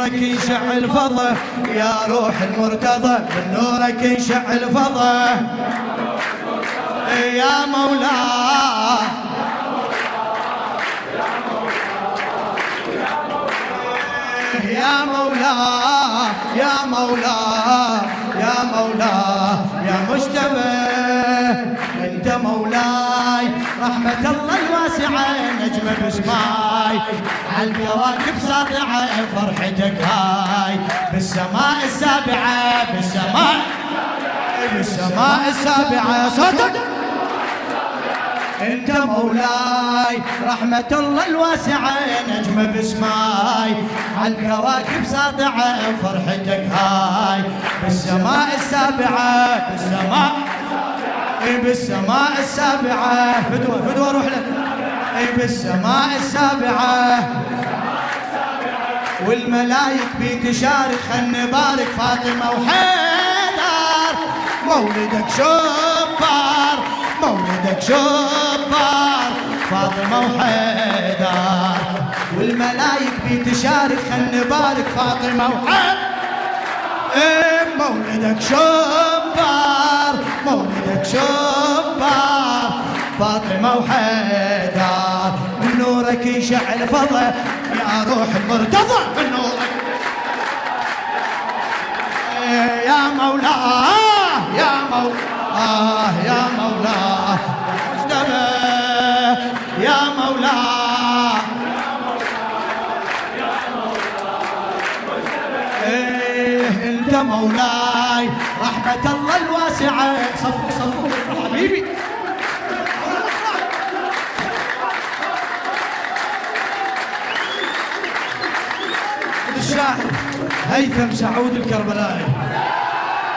نورك يشع الفضة يا روح المرتضى من نورك يشع الفضة. يا مولاه يا مولاه يا مولاه يا مولاه يا مجتبى انت مولاي. رحمة الله الواسعة نجمة بسماي عالكواكب ساطعة فرحتك هاي بالسماء السابعة بالسماء بالسماء السابعة. صوتك. انت مولاي رحمة الله الواسعة نجمة بسماي عالكواكب ساطعة فرحتك هاي بالسماء السابعة بالسماء أي بالسماء السابعة. فدوة فدوة روح لك. أي بالسماء السابعة. والملايك بتشارك خل نبارك فاطمة وحيدر. مولدك شبار مولدك شبار. فاطمة وحيدر. والملايك بتشارك خل نبارك فاطمة وحيدر. إيه مولدك شبار مولدك شبار. فاطمة من نورك يشعل فضة يا روح المرتضى من نورك. يا مولاه يا مولاه يا مولاه. يا مولاه. إيه أنت مولاي. رحمة هيثم سعود الكربلائي.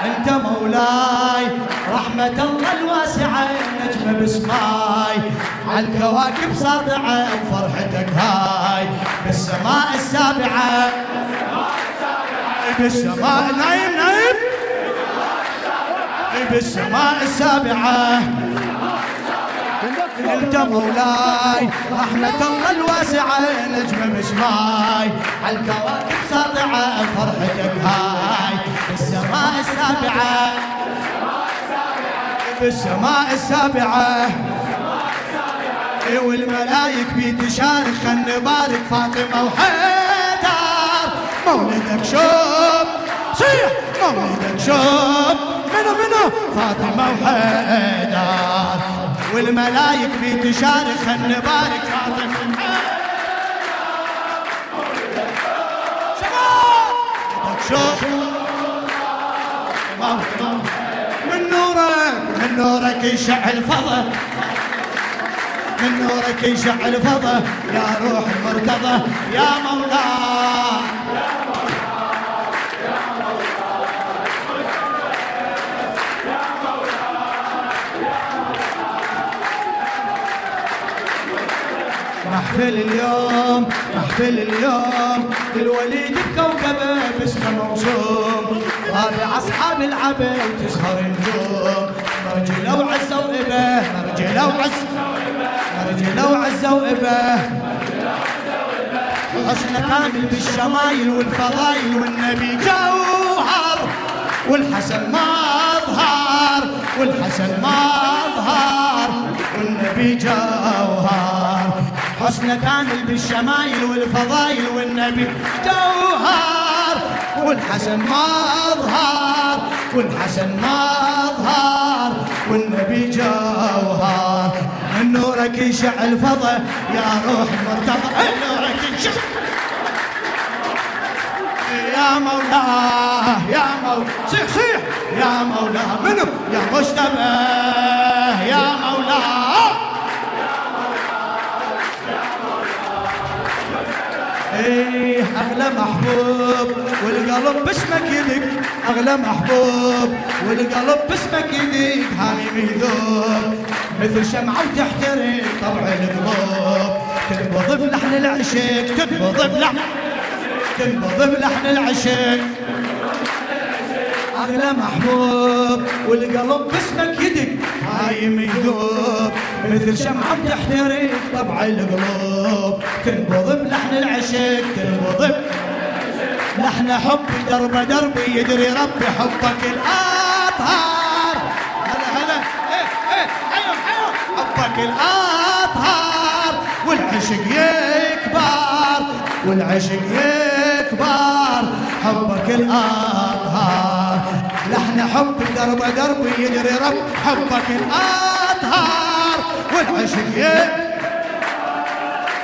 أنت مولاي رحمة الله الواسعة نجمة بسماي عالكواكب ساطعة وفرحتك هاي بالسماء السابعة. بالسماء نايم نايم بالسماء السابعة. انت مولاي. رحمة الله الواسعة نجمة بسماي عالكواكب ساطعة فرحتك هاي بالسماء السابعة. بالسماء السابعة. والملايك بتشارك خل نبارك فاطمة وحيدر. مولدك شوب. صيح مولدك شوب. منو منو؟ فاطمة وحيدر. والملايك بتشارك خل نبارك فاطمة شوب من نورك من نورك يشع الفضا من نورك يشع الفضا يا روح المرتضى يا مولاه محفل اليوم محفل اليوم. الوليد بكوكبه باسمه موسوم. رابع أصحاب العبد تسهر النجوم. مرجله وعزه وابه مرجله وعزه مرجله وعزه وابه حسن كامل بالشمايل والفضايل والنبي جوهر. والحسن مظهر والحسن مظهر والنبي جوهر. حسن كامل بالشمايل والفضايل والنبي. جوهر والحسن مظهر والحسن مظهر والنبي جوهر. من نورك يشع الفضا يا روح المرتضى من نورك يشع. يا مولاه يا مولاه صيح صيح. يا مولاه منو؟ يا مجتبى يا مولاه أغلى محبوب والقلب باسمك يدق أغلى محبوب والقلب باسمك يدق هاني ميذوب مثل شمعة وتحترق طبع القلوب. تنبض بلحن العشق تنبض بلحن تنبض بلحن العشق. اغلى محبوب والقلب باسمك يدق. هايم يذوب مثل شمعة بتحترق. طبع القلوب تنبض بلحن العشق تنبض لحن حبي درب دربي يدري ربي حبك الأطهار. هلا هلا. إيه إيه حيو حيو حبك الأطهار. والعشق يكبر والعشق يكبر. حبك الأطهار. حبي درب دربي يدري رب حبك الأطهار والعشق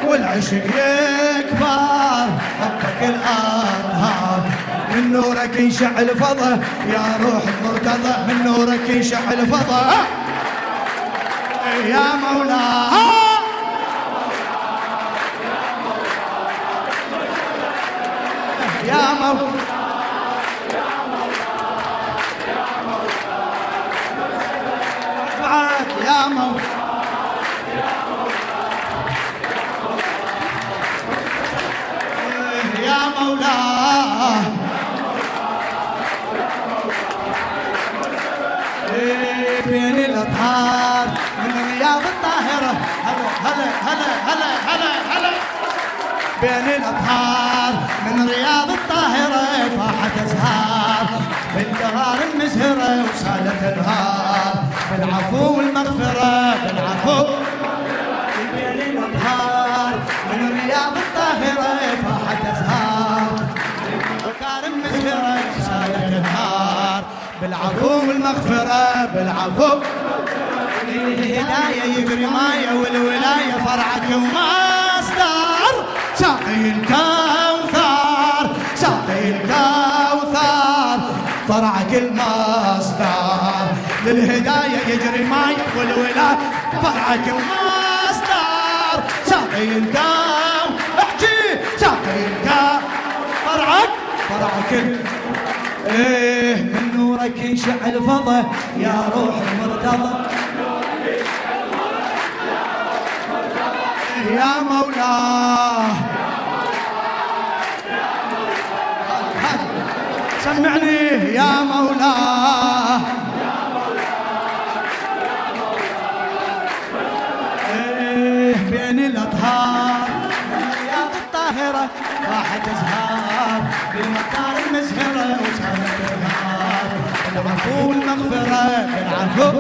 والعشق يكبر. حبك الأنهار من نورك ينشع الفضا يا روح المرتضى. من نورك ينشع الفضا يا مولاي يا مولاي يا مولاي يا مولاه إيه، بين الأطهار من رياض الطاهرة. هلا هلا هلا هلا هلا بين الأطهار من رياض الطاهرة فاحت أزهار. بالدهار المزهرة وسالت انهار بالعفو والمغفرة بالعفو. بين الاطهار من رياض الطاهرة فاحت أزهار. مكارم مزهرة سالت انهار بالعفو والمغفرة بالعفو. الهداية يجري مايا والولاية فرعك ومصدر ساقي الكوثر ساقي الكوثر. فرعك المصدر فرعك ومصدر ساقي الكوثر احكي. ساقي الكوثر فرعك فرعك إيه من نورك ينشع الفضا يا روح المرتضى. يا مولاه سمعني. يا مولاه راحت أزهار بالمكار المزهرة وصارت أنهار العفو والمغفرة بالعفو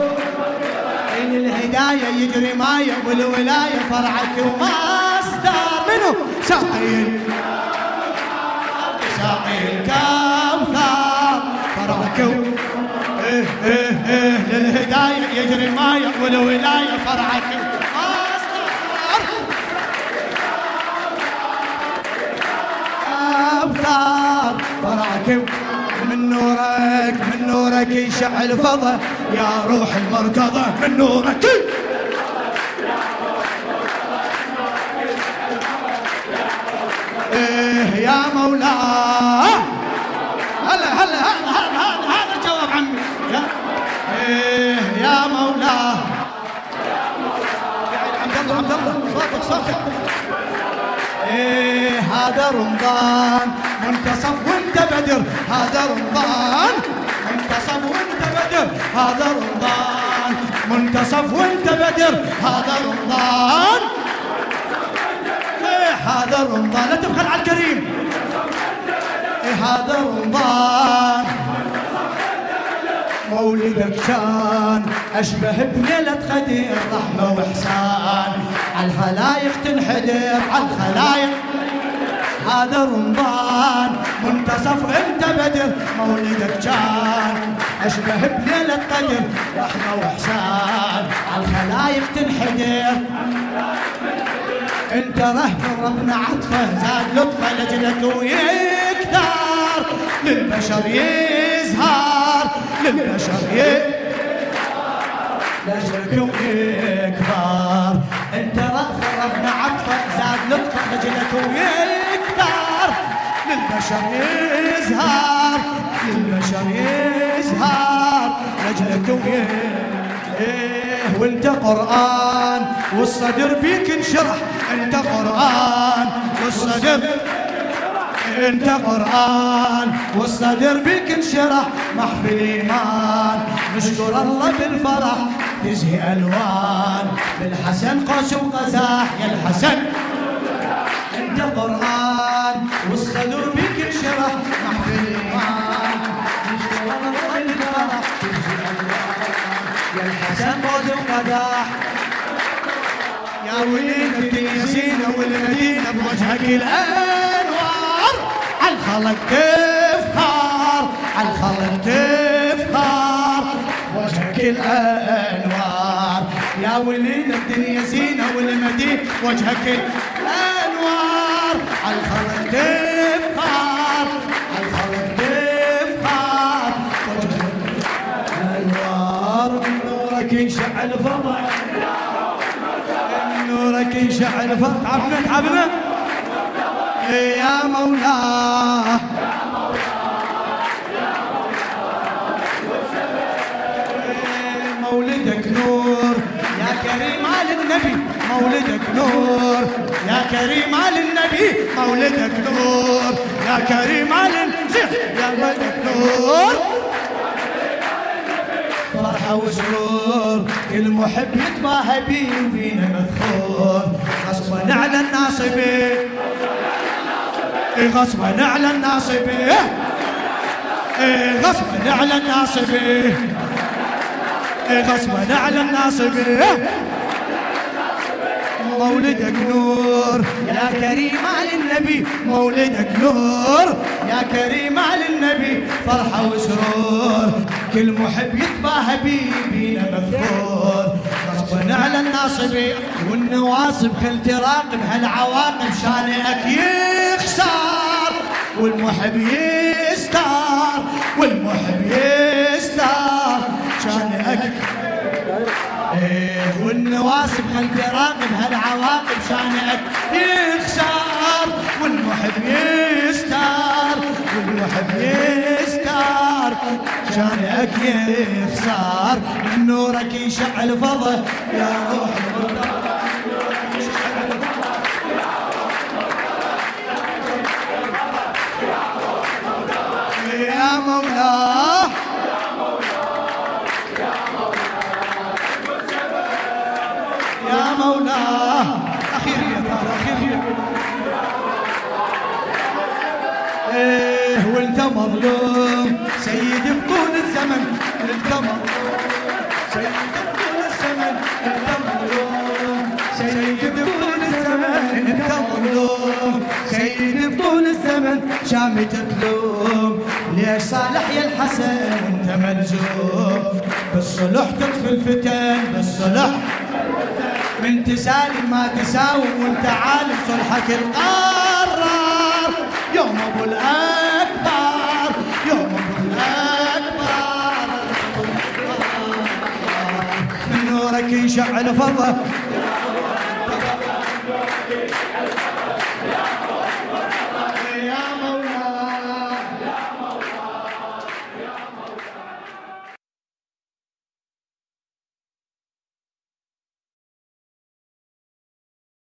بين الهداية يجري مايا والولاية فرعك ومصدر منو ساقي ساقي الكوثر فرعك و- إيه إيه إيه للهداية يجري مايا والولاية فرعك فرعك من نورك من نورك يشع الفضا يا روح المرتضى من نورك. إيه يا مولاه هلا هلا هذا هذا هذا الجواب عمي. يا إيه يا مولاه عبد الله عبد الله صوتك صوتك. إيه هذا رمضان. منتصف وانت بدر. هذا رمضان. منتصف وانت بدر. هذا رمضان. منتصف وانت بدر. هذا رمضان. إيه هذا رمضان. لا تبخل على الكريم. إيه هذا رمضان. مولدك كان أشبه بليلة خدير رحمة وإحسان. عالخلايق تنحدر عالخلايق هذا رمضان. منتصف انت بدر مولدك كان أشبه بليلة قدر رحمة وإحسان. عالخلايق تنحدر. انت رهف ربنا عطفة زاد لطفة لجلك ويكثر للبشر يزهر للبشر يكثر لجلك ويكبر انت رأف ربنا عطفة زاد لطفة لجلك ويكبر للبشر يزهر للبشر يزهر لجلك إيه وانت قرآن والصدر بيك انشرح انت قرآن والصدر انت قرآن والصدر بك انشرح. محفل إيمان نشكر الله بالفرح تزهي ألوان. بالحسن قوس وقزاح يا الحسن. انت قرآن ورد ومداح يا وليد بن زينة والمدينة بوجهك الأنوار. عالخلق تفخار عالخلق تفخار وجهك الأنوار. يا وليد الدنيا زينة والمدينة وجهك الأنوار فضل تعبنا تعبنا يا مولاه مولدك نور. يا كريم على النبي مولدك نور. يا كريم على النبي مولدك نور. يا كريم على النبي يا مولدك نور. فرحة وسرور كل محب يتباهى بيه وبينا مذكور غصبا على الناصبين إيه غصبا على الناصبين إيه غصبا على الناصبين إيه غصبا على الناصبين مولدك نور. يا كريم على النبي مولدك نور. يا كريم على النبي فرحة وسرور. كل محب يتباهى بيه بينا مذكور غصبا على الناصبين والنواصب خل تراقب هالعواقب شانئك يخسر. والمحب يستار والمحب يستار شانئك والنواسب خل تراقب هالعواقب شانك يخسر والمحب يستار والمحب يستار شانك يخسر من نورك يشعل فضل يا روح يا الزمن شامت تلوم ليش صالح يا الحسن انت ملزوم بالصلح تطفي الفتن بالصلح من تسالم ما تساوم وانت عالم صلحك القرار. يوم أبو الأكبر يوم أبو الأكبر. من نورك ينشعل فضل